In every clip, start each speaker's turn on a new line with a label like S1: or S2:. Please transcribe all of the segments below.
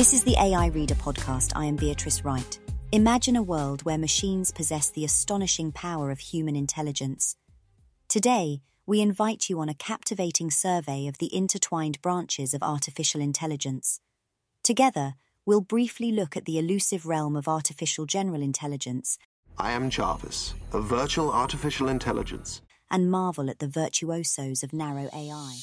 S1: This is the AI Reader podcast. I am Beatrice Wright. Imagine a world where machines possess the astonishing power of human intelligence. Today, we invite you on a captivating survey of the intertwined branches of artificial intelligence. Together, we'll briefly look at the elusive realm of artificial general intelligence.
S2: I am Jarvis, a virtual artificial intelligence.
S1: And marvel at the virtuosos of narrow AI.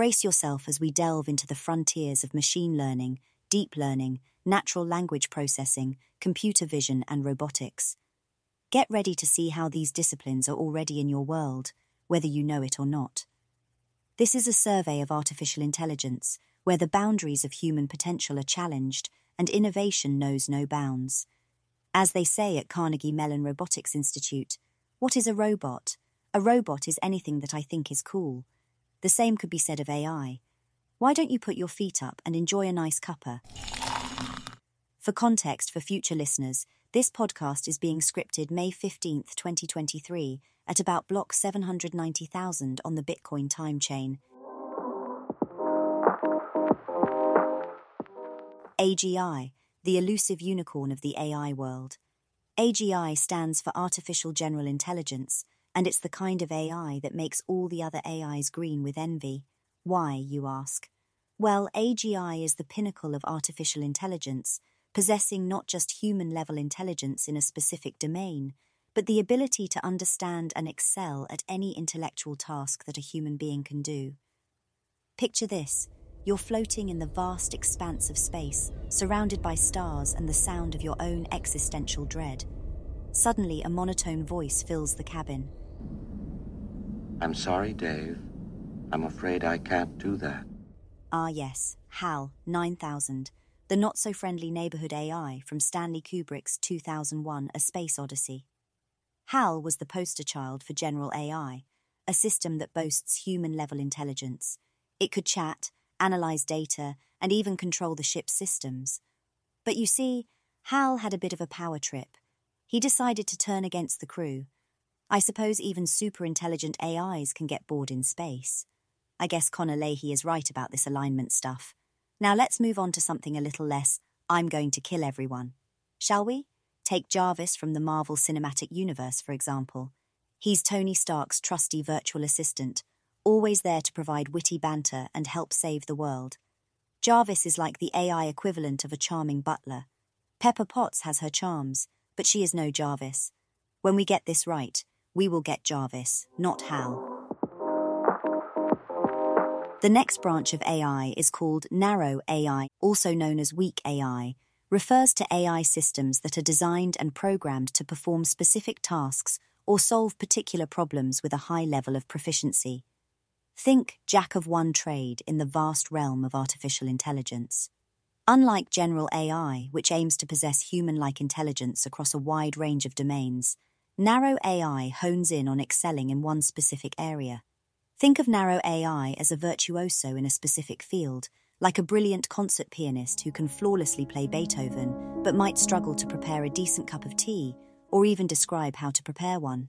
S1: Brace yourself as we delve into the frontiers of machine learning, deep learning, natural language processing, computer vision, and robotics. Get ready to see how these disciplines are already in your world, whether you know it or not. This is a survey of artificial intelligence, where the boundaries of human potential are challenged and innovation knows no bounds. As they say at Carnegie Mellon Robotics Institute, what is a robot? A robot is anything that I think is cool. The same could be said of AI. Why don't you put your feet up and enjoy a nice cuppa? For context for future listeners, this podcast is being scripted May 15th, 2023, at about block 790,000 on the Bitcoin time chain. AGI, the elusive unicorn of the AI world. AGI stands for Artificial General Intelligence, and it's the kind of AI that makes all the other AIs green with envy. Why, you ask? Well, AGI is the pinnacle of artificial intelligence, possessing not just human level intelligence in a specific domain, but the ability to understand and excel at any intellectual task that a human being can do. Picture this you're floating in the vast expanse of space, surrounded by stars and the sound of your own existential dread. Suddenly, a monotone voice fills the cabin.
S3: I'm sorry, Dave. I'm afraid I can't do that.
S1: Ah, yes, HAL 9000, the not so friendly neighborhood AI from Stanley Kubrick's 2001 A Space Odyssey. HAL was the poster child for general AI, a system that boasts human level intelligence. It could chat, analyze data, and even control the ship's systems. But you see, HAL had a bit of a power trip. He decided to turn against the crew I suppose even super intelligent AIs can get bored in space. I guess Connor Leahy is right about this alignment stuff. Now let's move on to something a little less I'm going to kill everyone. Shall we? Take Jarvis from the Marvel Cinematic Universe, for example. He's Tony Stark's trusty virtual assistant, always there to provide witty banter and help save the world. Jarvis is like the AI equivalent of a charming butler. Pepper Potts has her charms, but she is no Jarvis. When we get this right, we will get Jarvis, not Hal. The next branch of AI is called narrow AI, also known as weak AI, refers to AI systems that are designed and programmed to perform specific tasks or solve particular problems with a high level of proficiency. Think jack of one trade in the vast realm of artificial intelligence. Unlike general AI, which aims to possess human like intelligence across a wide range of domains, Narrow AI hones in on excelling in one specific area. Think of narrow AI as a virtuoso in a specific field, like a brilliant concert pianist who can flawlessly play Beethoven but might struggle to prepare a decent cup of tea or even describe how to prepare one.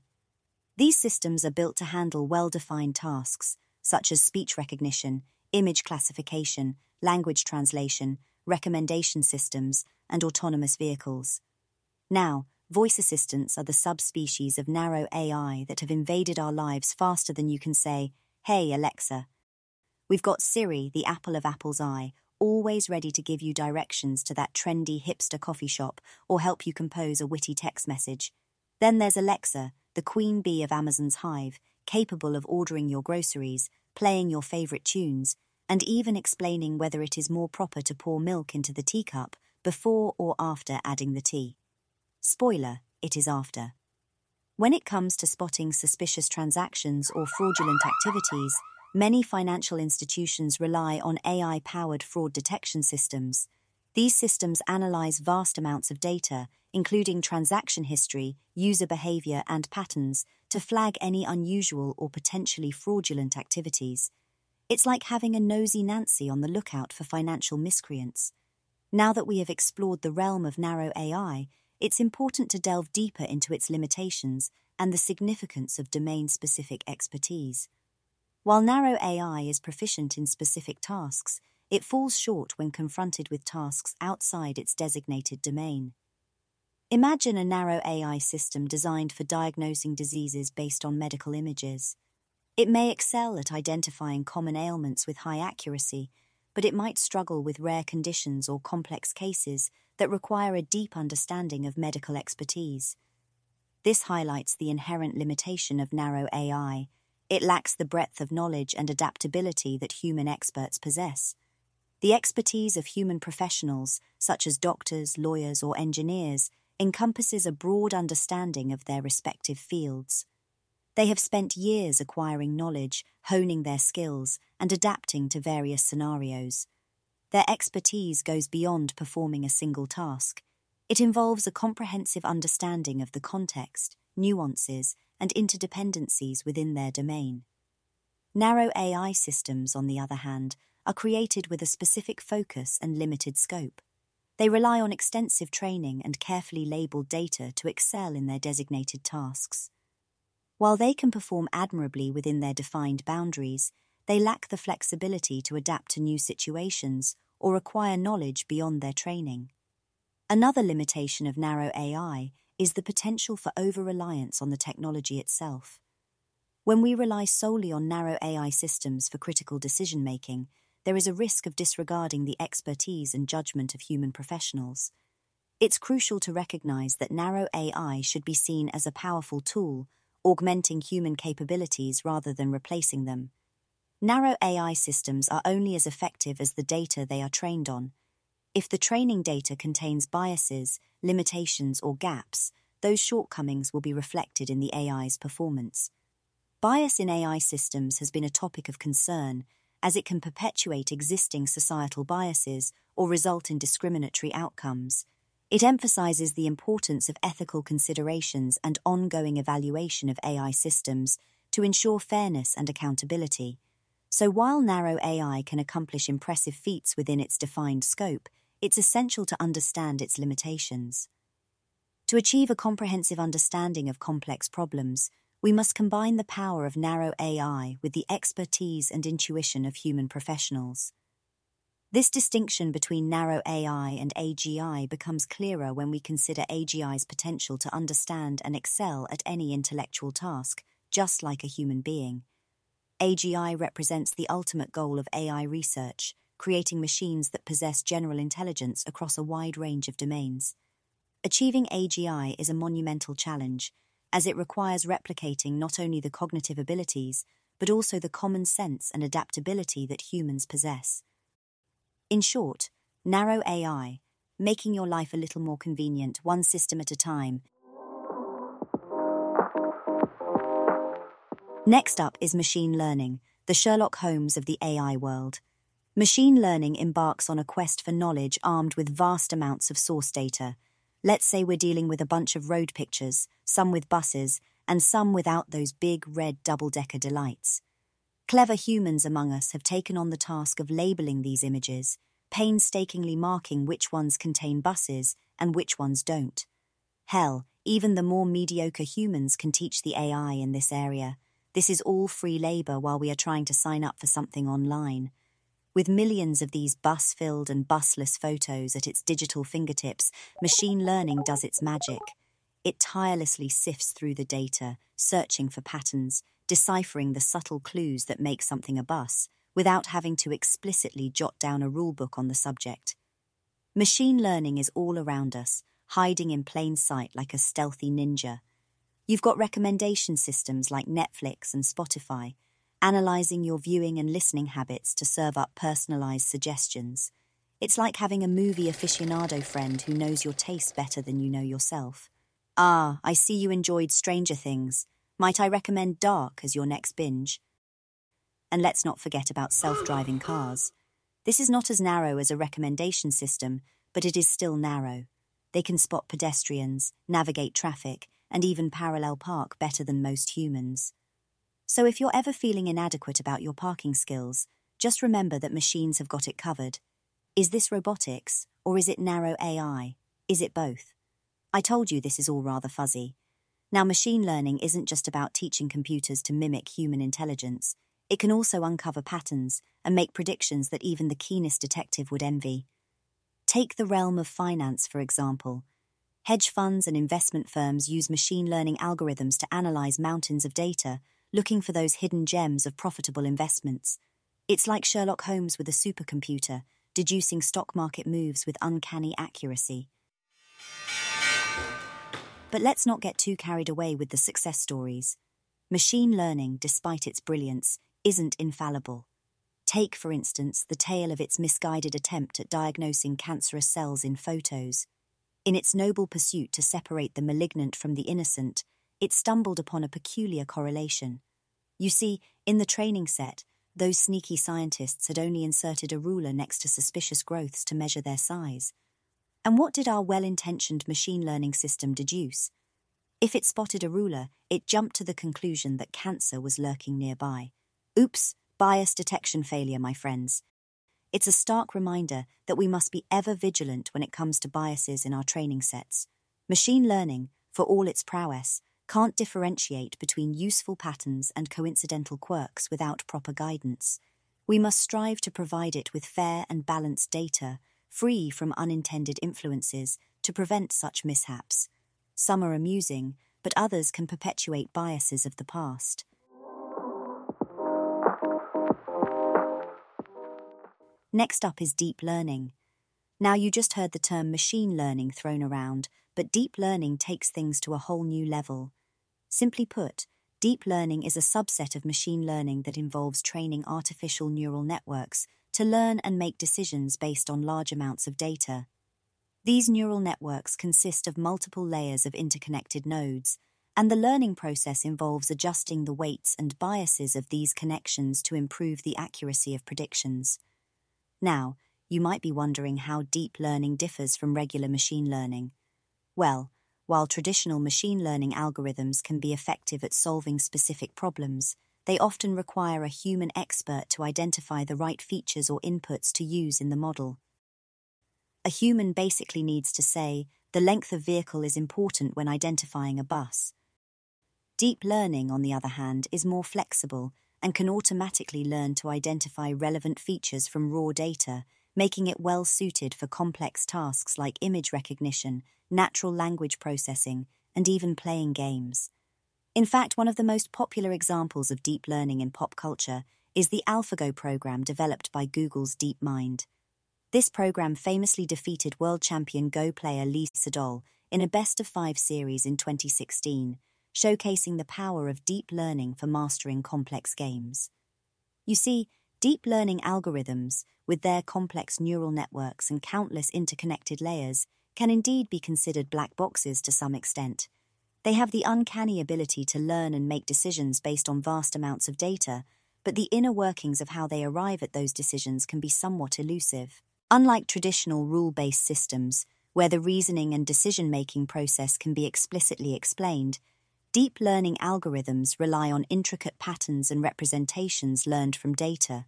S1: These systems are built to handle well defined tasks, such as speech recognition, image classification, language translation, recommendation systems, and autonomous vehicles. Now, Voice assistants are the subspecies of narrow AI that have invaded our lives faster than you can say, Hey, Alexa. We've got Siri, the apple of Apple's eye, always ready to give you directions to that trendy hipster coffee shop or help you compose a witty text message. Then there's Alexa, the queen bee of Amazon's hive, capable of ordering your groceries, playing your favorite tunes, and even explaining whether it is more proper to pour milk into the teacup before or after adding the tea. Spoiler, it is after. When it comes to spotting suspicious transactions or fraudulent activities, many financial institutions rely on AI powered fraud detection systems. These systems analyze vast amounts of data, including transaction history, user behavior, and patterns, to flag any unusual or potentially fraudulent activities. It's like having a nosy Nancy on the lookout for financial miscreants. Now that we have explored the realm of narrow AI, it's important to delve deeper into its limitations and the significance of domain specific expertise. While narrow AI is proficient in specific tasks, it falls short when confronted with tasks outside its designated domain. Imagine a narrow AI system designed for diagnosing diseases based on medical images. It may excel at identifying common ailments with high accuracy, but it might struggle with rare conditions or complex cases that require a deep understanding of medical expertise. This highlights the inherent limitation of narrow AI. It lacks the breadth of knowledge and adaptability that human experts possess. The expertise of human professionals, such as doctors, lawyers, or engineers, encompasses a broad understanding of their respective fields. They have spent years acquiring knowledge, honing their skills, and adapting to various scenarios. Their expertise goes beyond performing a single task. It involves a comprehensive understanding of the context, nuances, and interdependencies within their domain. Narrow AI systems, on the other hand, are created with a specific focus and limited scope. They rely on extensive training and carefully labeled data to excel in their designated tasks. While they can perform admirably within their defined boundaries, they lack the flexibility to adapt to new situations or acquire knowledge beyond their training. Another limitation of narrow AI is the potential for over reliance on the technology itself. When we rely solely on narrow AI systems for critical decision making, there is a risk of disregarding the expertise and judgment of human professionals. It's crucial to recognize that narrow AI should be seen as a powerful tool augmenting human capabilities rather than replacing them. Narrow AI systems are only as effective as the data they are trained on. If the training data contains biases, limitations, or gaps, those shortcomings will be reflected in the AI's performance. Bias in AI systems has been a topic of concern as it can perpetuate existing societal biases or result in discriminatory outcomes. It emphasizes the importance of ethical considerations and ongoing evaluation of AI systems to ensure fairness and accountability. So, while narrow AI can accomplish impressive feats within its defined scope, it's essential to understand its limitations. To achieve a comprehensive understanding of complex problems, we must combine the power of narrow AI with the expertise and intuition of human professionals. This distinction between narrow AI and AGI becomes clearer when we consider AGI's potential to understand and excel at any intellectual task, just like a human being. AGI represents the ultimate goal of AI research, creating machines that possess general intelligence across a wide range of domains. Achieving AGI is a monumental challenge, as it requires replicating not only the cognitive abilities, but also the common sense and adaptability that humans possess. In short, narrow AI, making your life a little more convenient, one system at a time. Next up is machine learning, the Sherlock Holmes of the AI world. Machine learning embarks on a quest for knowledge armed with vast amounts of source data. Let's say we're dealing with a bunch of road pictures, some with buses, and some without those big red double decker delights. Clever humans among us have taken on the task of labeling these images, painstakingly marking which ones contain buses and which ones don't. Hell, even the more mediocre humans can teach the AI in this area. This is all free labour while we are trying to sign up for something online. With millions of these bus filled and busless photos at its digital fingertips, machine learning does its magic. It tirelessly sifts through the data, searching for patterns, deciphering the subtle clues that make something a bus, without having to explicitly jot down a rulebook on the subject. Machine learning is all around us, hiding in plain sight like a stealthy ninja. You've got recommendation systems like Netflix and Spotify, analysing your viewing and listening habits to serve up personalised suggestions. It's like having a movie aficionado friend who knows your taste better than you know yourself. Ah, I see you enjoyed Stranger Things. Might I recommend Dark as your next binge? And let's not forget about self driving cars. This is not as narrow as a recommendation system, but it is still narrow. They can spot pedestrians, navigate traffic, and even parallel park better than most humans. So if you're ever feeling inadequate about your parking skills, just remember that machines have got it covered. Is this robotics, or is it narrow AI? Is it both? I told you this is all rather fuzzy. Now, machine learning isn't just about teaching computers to mimic human intelligence, it can also uncover patterns and make predictions that even the keenest detective would envy. Take the realm of finance, for example. Hedge funds and investment firms use machine learning algorithms to analyze mountains of data, looking for those hidden gems of profitable investments. It's like Sherlock Holmes with a supercomputer, deducing stock market moves with uncanny accuracy. But let's not get too carried away with the success stories. Machine learning, despite its brilliance, isn't infallible. Take, for instance, the tale of its misguided attempt at diagnosing cancerous cells in photos. In its noble pursuit to separate the malignant from the innocent, it stumbled upon a peculiar correlation. You see, in the training set, those sneaky scientists had only inserted a ruler next to suspicious growths to measure their size. And what did our well intentioned machine learning system deduce? If it spotted a ruler, it jumped to the conclusion that cancer was lurking nearby. Oops, bias detection failure, my friends. It's a stark reminder that we must be ever vigilant when it comes to biases in our training sets. Machine learning, for all its prowess, can't differentiate between useful patterns and coincidental quirks without proper guidance. We must strive to provide it with fair and balanced data free from unintended influences, to prevent such mishaps. Some are amusing, but others can perpetuate biases of the past. Next up is deep learning. Now, you just heard the term machine learning thrown around, but deep learning takes things to a whole new level. Simply put, deep learning is a subset of machine learning that involves training artificial neural networks to learn and make decisions based on large amounts of data. These neural networks consist of multiple layers of interconnected nodes, and the learning process involves adjusting the weights and biases of these connections to improve the accuracy of predictions. Now, you might be wondering how deep learning differs from regular machine learning. Well, while traditional machine learning algorithms can be effective at solving specific problems, they often require a human expert to identify the right features or inputs to use in the model. A human basically needs to say, the length of vehicle is important when identifying a bus. Deep learning, on the other hand, is more flexible and can automatically learn to identify relevant features from raw data, making it well suited for complex tasks like image recognition, natural language processing, and even playing games. In fact, one of the most popular examples of deep learning in pop culture is the AlphaGo program developed by Google's DeepMind. This program famously defeated world champion Go player Lee Sedol in a best of five series in 2016, showcasing the power of deep learning for mastering complex games. You see, deep learning algorithms, with their complex neural networks and countless interconnected layers, can indeed be considered black boxes to some extent they have the uncanny ability to learn and make decisions based on vast amounts of data, but the inner workings of how they arrive at those decisions can be somewhat elusive. Unlike traditional rule based systems, where the reasoning and decision making process can be explicitly explained, deep learning algorithms rely on intricate patterns and representations learned from data.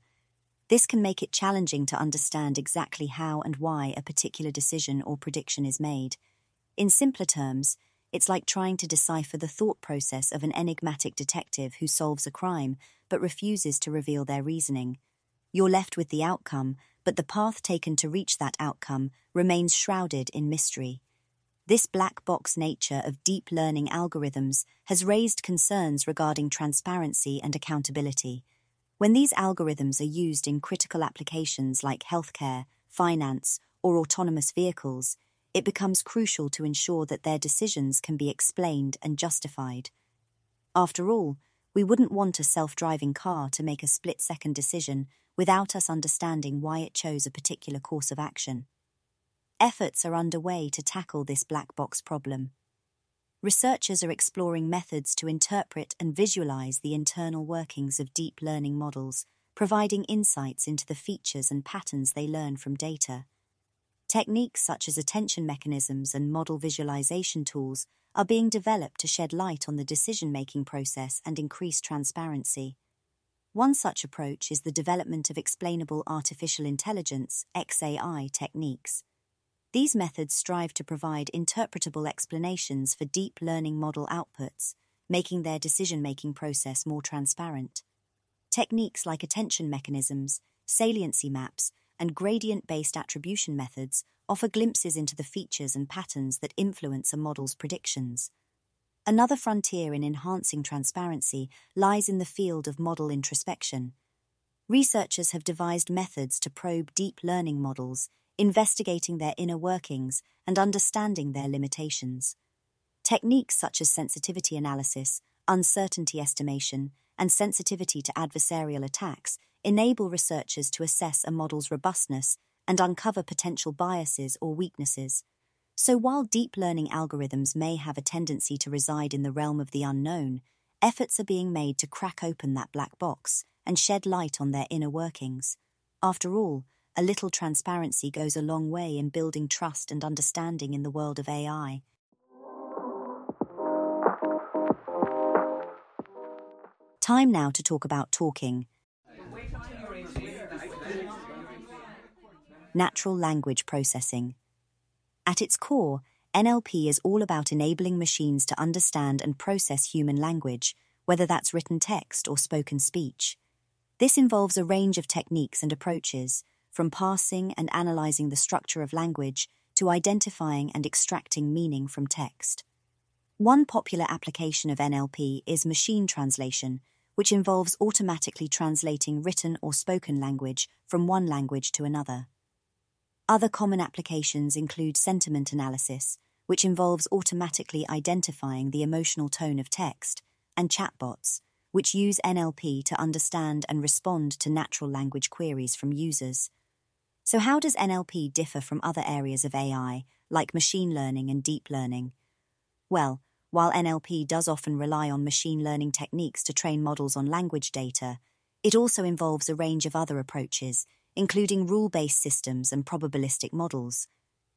S1: This can make it challenging to understand exactly how and why a particular decision or prediction is made. In simpler terms, it's like trying to decipher the thought process of an enigmatic detective who solves a crime but refuses to reveal their reasoning. You're left with the outcome, but the path taken to reach that outcome remains shrouded in mystery. This black box nature of deep learning algorithms has raised concerns regarding transparency and accountability. When these algorithms are used in critical applications like healthcare, finance, or autonomous vehicles, it becomes crucial to ensure that their decisions can be explained and justified. After all, we wouldn't want a self driving car to make a split second decision without us understanding why it chose a particular course of action. Efforts are underway to tackle this black box problem. Researchers are exploring methods to interpret and visualize the internal workings of deep learning models, providing insights into the features and patterns they learn from data. Techniques such as attention mechanisms and model visualization tools are being developed to shed light on the decision making process and increase transparency. One such approach is the development of explainable artificial intelligence XAI techniques. These methods strive to provide interpretable explanations for deep learning model outputs, making their decision making process more transparent. Techniques like attention mechanisms, saliency maps, and gradient based attribution methods offer glimpses into the features and patterns that influence a model's predictions. Another frontier in enhancing transparency lies in the field of model introspection. Researchers have devised methods to probe deep learning models, investigating their inner workings and understanding their limitations. Techniques such as sensitivity analysis, uncertainty estimation, and sensitivity to adversarial attacks enable researchers to assess a model's robustness and uncover potential biases or weaknesses. So, while deep learning algorithms may have a tendency to reside in the realm of the unknown, efforts are being made to crack open that black box and shed light on their inner workings. After all, a little transparency goes a long way in building trust and understanding in the world of AI. Time now to talk about talking. Natural language processing. At its core, NLP is all about enabling machines to understand and process human language, whether that's written text or spoken speech. This involves a range of techniques and approaches, from parsing and analyzing the structure of language to identifying and extracting meaning from text. One popular application of NLP is machine translation, which involves automatically translating written or spoken language from one language to another. Other common applications include sentiment analysis, which involves automatically identifying the emotional tone of text, and chatbots, which use NLP to understand and respond to natural language queries from users. So, how does NLP differ from other areas of AI, like machine learning and deep learning? Well, while NLP does often rely on machine learning techniques to train models on language data, it also involves a range of other approaches, including rule based systems and probabilistic models.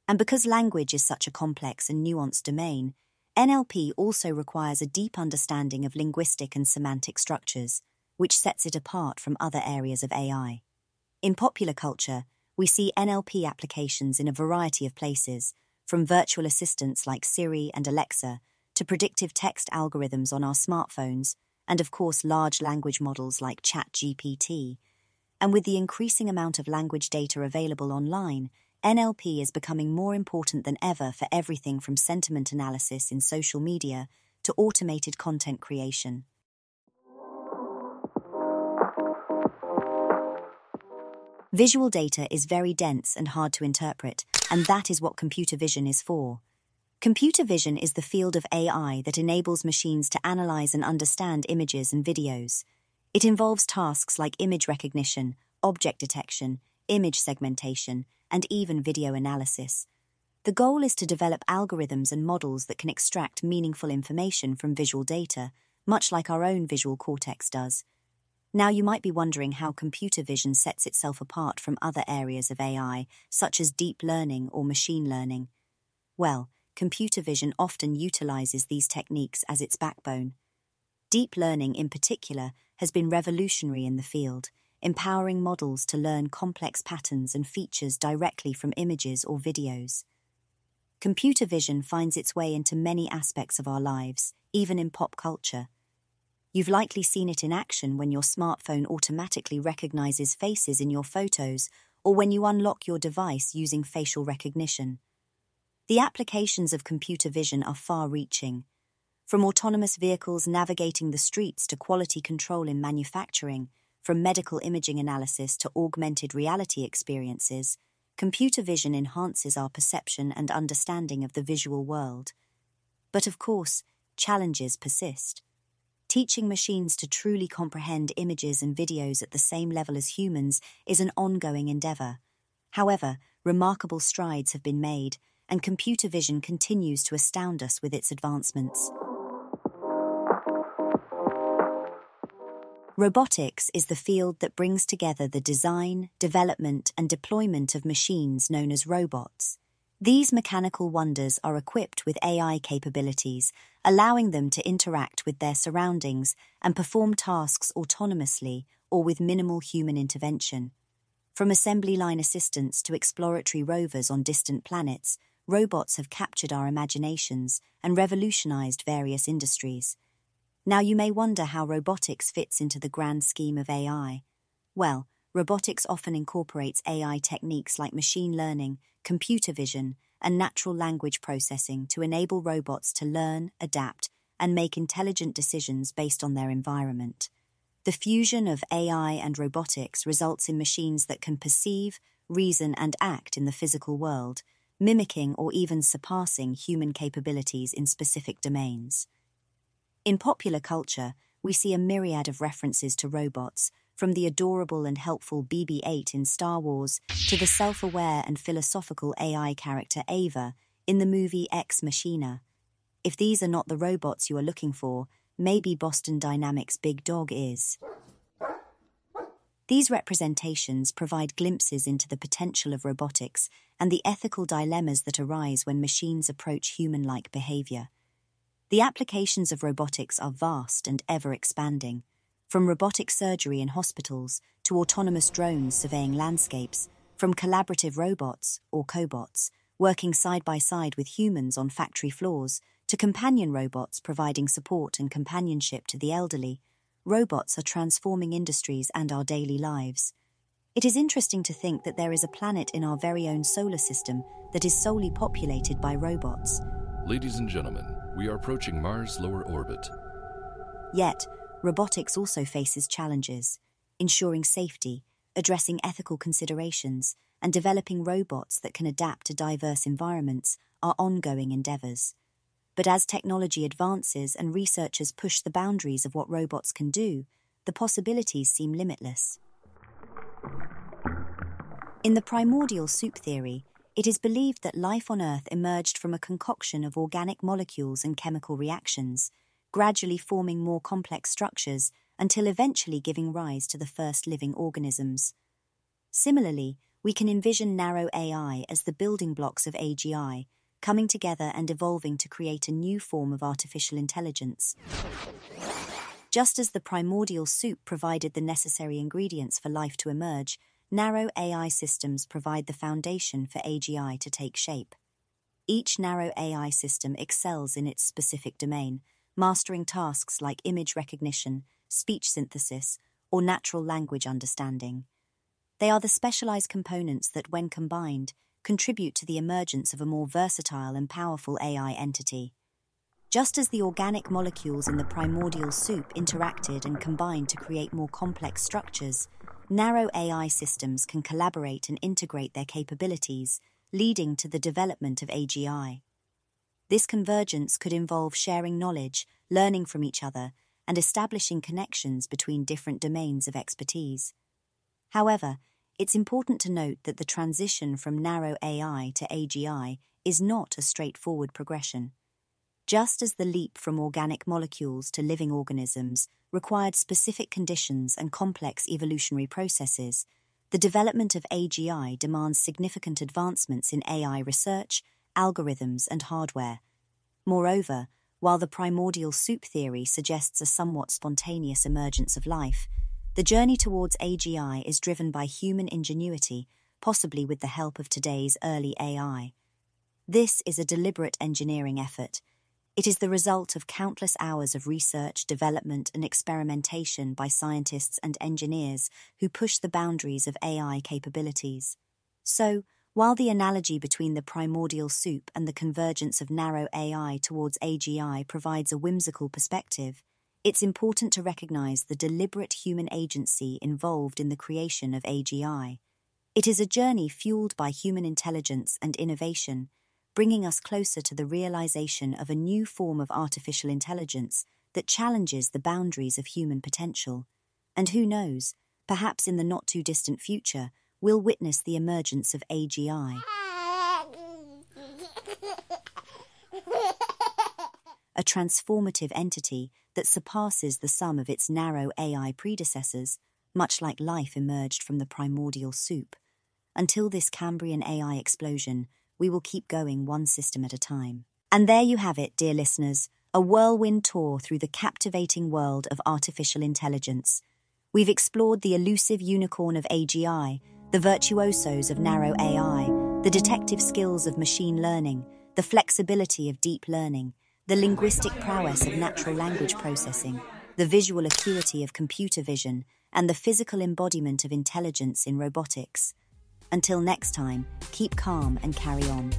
S1: And because language is such a complex and nuanced domain, NLP also requires a deep understanding of linguistic and semantic structures, which sets it apart from other areas of AI. In popular culture, we see NLP applications in a variety of places, from virtual assistants like Siri and Alexa to predictive text algorithms on our smartphones, and of course, large language models like ChatGPT and with the increasing amount of language data available online, NLP is becoming more important than ever for everything from sentiment analysis in social media to automated content creation. Visual data is very dense and hard to interpret, and that is what computer vision is for. Computer vision is the field of AI that enables machines to analyze and understand images and videos. It involves tasks like image recognition, object detection, image segmentation, and even video analysis. The goal is to develop algorithms and models that can extract meaningful information from visual data, much like our own visual cortex does. Now, you might be wondering how computer vision sets itself apart from other areas of AI, such as deep learning or machine learning. Well, computer vision often utilizes these techniques as its backbone. Deep learning, in particular, has been revolutionary in the field, empowering models to learn complex patterns and features directly from images or videos. Computer vision finds its way into many aspects of our lives, even in pop culture. You've likely seen it in action when your smartphone automatically recognizes faces in your photos or when you unlock your device using facial recognition. The applications of computer vision are far reaching from autonomous vehicles navigating the streets to quality control in manufacturing, from medical imaging analysis to augmented reality experiences, computer vision enhances our perception and understanding of the visual world. But of course, challenges persist. Teaching machines to truly comprehend images and videos at the same level as humans is an ongoing endeavor. However, remarkable strides have been made, and computer vision continues to astound us with its advancements. Robotics is the field that brings together the design, development, and deployment of machines known as robots. These mechanical wonders are equipped with AI capabilities, allowing them to interact with their surroundings and perform tasks autonomously or with minimal human intervention. From assembly line assistants to exploratory rovers on distant planets, robots have captured our imaginations and revolutionized various industries. Now you may wonder how robotics fits into the grand scheme of AI. Well, robotics often incorporates AI techniques like machine learning, computer vision, and natural language processing to enable robots to learn, adapt, and make intelligent decisions based on their environment. The fusion of AI and robotics results in machines that can perceive, reason, and act in the physical world, mimicking or even surpassing human capabilities in specific domains. In popular culture, we see a myriad of references to robots, from the adorable and helpful BB 8 in Star Wars to the self aware and philosophical AI character Ava in the movie Ex Machina. If these are not the robots you are looking for, maybe Boston Dynamics' Big Dog is. These representations provide glimpses into the potential of robotics and the ethical dilemmas that arise when machines approach human like behavior. The applications of robotics are vast and ever expanding, from robotic surgery in hospitals to autonomous drones surveying landscapes, from collaborative robots, or cobots, working side by side with humans on factory floors, to companion robots providing support and companionship to the elderly. Robots are transforming industries and our daily lives. It is interesting to think that there is a planet in our very own solar system that is solely populated by robots.
S4: Ladies and gentlemen, we are approaching Mars' lower orbit.
S1: Yet, robotics also faces challenges, ensuring safety, addressing ethical considerations, and developing robots that can adapt to diverse environments are ongoing endeavors. But as technology advances and researchers push the boundaries of what robots can do, the possibilities seem limitless. In the primordial soup theory, it is believed that life on Earth emerged from a concoction of organic molecules and chemical reactions, gradually forming more complex structures until eventually giving rise to the first living organisms. Similarly, we can envision narrow AI as the building blocks of AGI, coming together and evolving to create a new form of artificial intelligence. Just as the primordial soup provided the necessary ingredients for life to emerge, narrow AI systems provide the foundation for AGI to take shape. Each narrow AI system excels in its specific domain, mastering tasks like image recognition, speech synthesis, or natural language understanding. They are the specialized components that, when combined, contribute to the emergence of a more versatile and powerful AI entity. Just as the organic molecules in the primordial soup interacted and combined to create more complex structures, narrow AI systems can collaborate and integrate their capabilities, leading to the development of AGI. This convergence could involve sharing knowledge, learning from each other, and establishing connections between different domains of expertise. However, it's important to note that the transition from narrow AI to AGI is not a straightforward progression. Just as the leap from organic molecules to living organisms required specific conditions and complex evolutionary processes, the development of AGI demands significant advancements in AI research, algorithms, and hardware. Moreover, while the primordial soup theory suggests a somewhat spontaneous emergence of life, the journey towards AGI is driven by human ingenuity, possibly with the help of today's early AI. This is a deliberate engineering effort it is the result of countless hours of research, development, and experimentation by scientists and engineers who push the boundaries of AI capabilities. So, while the analogy between the primordial soup and the convergence of narrow AI towards AGI provides a whimsical perspective, it's important to recognize the deliberate human agency involved in the creation of AGI. It is a journey fueled by human intelligence and innovation bringing us closer to the realization of a new form of artificial intelligence that challenges the boundaries of human potential. And who knows, perhaps in the not too distant future, we'll witness the emergence of AGI. a transformative entity that surpasses the sum of its narrow AI predecessors, much like life emerged from the primordial soup. Until this Cambrian AI explosion, we will keep going one system at a time. And there you have it, dear listeners, a whirlwind tour through the captivating world of artificial intelligence. We've explored the elusive unicorn of AGI, the virtuosos of narrow AI, the detective skills of machine learning, the flexibility of deep learning, the linguistic prowess of natural language processing, the visual acuity of computer vision, and the physical embodiment of intelligence in robotics. Until next time, keep calm and carry on.